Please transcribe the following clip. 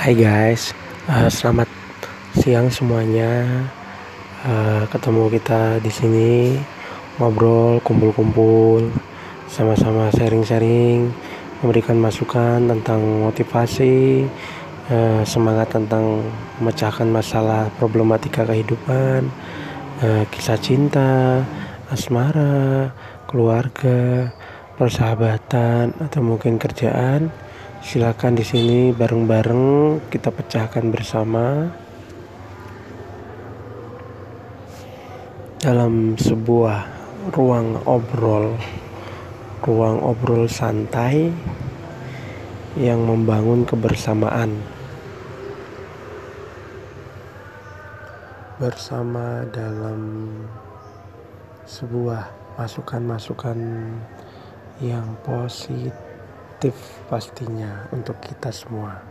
Hai guys, uh, selamat siang semuanya. Uh, ketemu kita di sini ngobrol, kumpul-kumpul, sama-sama sharing-sharing, memberikan masukan tentang motivasi, uh, semangat tentang memecahkan masalah problematika kehidupan, uh, kisah cinta, asmara, keluarga, persahabatan, atau mungkin kerjaan Silakan di sini bareng-bareng kita pecahkan bersama dalam sebuah ruang obrol, ruang obrol santai yang membangun kebersamaan. Bersama dalam sebuah masukan-masukan yang positif pastinya untuk kita semua.